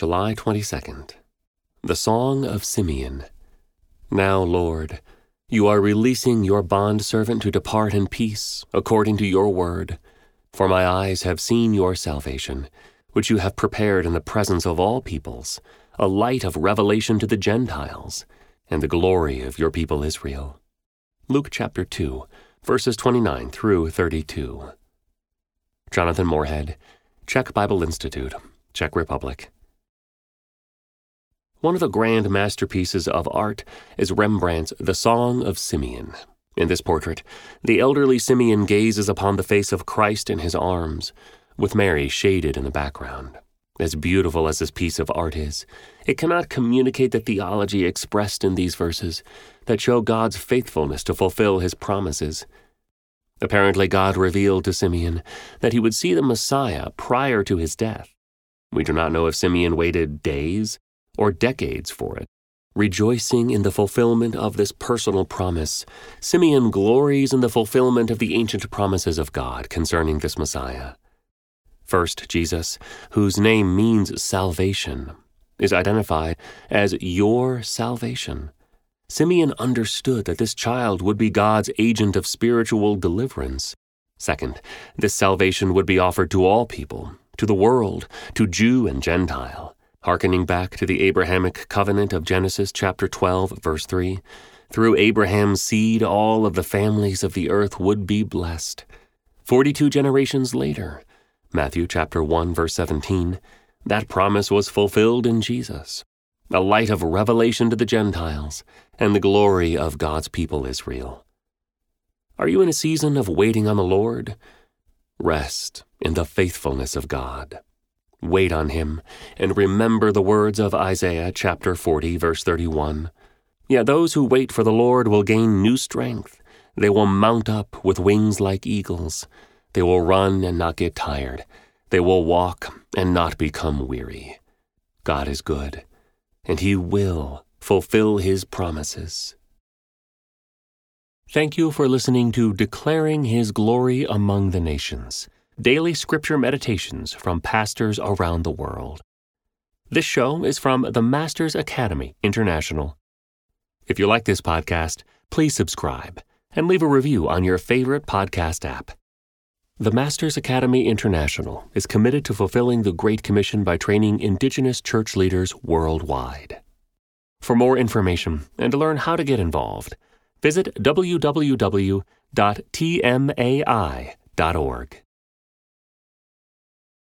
July 22nd. The Song of Simeon. Now, Lord, you are releasing your bondservant to depart in peace, according to your word. For my eyes have seen your salvation, which you have prepared in the presence of all peoples, a light of revelation to the Gentiles, and the glory of your people Israel. Luke chapter 2, verses 29 through 32. Jonathan Moorhead, Czech Bible Institute, Czech Republic. One of the grand masterpieces of art is Rembrandt's The Song of Simeon. In this portrait, the elderly Simeon gazes upon the face of Christ in his arms, with Mary shaded in the background. As beautiful as this piece of art is, it cannot communicate the theology expressed in these verses that show God's faithfulness to fulfill his promises. Apparently, God revealed to Simeon that he would see the Messiah prior to his death. We do not know if Simeon waited days or decades for it. Rejoicing in the fulfillment of this personal promise, Simeon glories in the fulfillment of the ancient promises of God concerning this Messiah. First, Jesus, whose name means salvation, is identified as your salvation. Simeon understood that this child would be God's agent of spiritual deliverance. Second, this salvation would be offered to all people, to the world, to Jew and Gentile. Harkening back to the Abrahamic covenant of Genesis chapter 12, verse 3, through Abraham's seed all of the families of the earth would be blessed. 42 generations later, Matthew chapter 1 verse 17, that promise was fulfilled in Jesus, a light of revelation to the Gentiles and the glory of God's people Israel. Are you in a season of waiting on the Lord? Rest in the faithfulness of God. Wait on him, and remember the words of Isaiah chapter 40, verse 31. Yet those who wait for the Lord will gain new strength. They will mount up with wings like eagles. They will run and not get tired. They will walk and not become weary. God is good, and he will fulfill his promises. Thank you for listening to Declaring His Glory Among the Nations daily scripture meditations from pastors around the world. This show is from the Masters Academy International. If you like this podcast, please subscribe and leave a review on your favorite podcast app. The Masters Academy International is committed to fulfilling the Great Commission by training Indigenous church leaders worldwide. For more information and to learn how to get involved, visit www.tmai.org.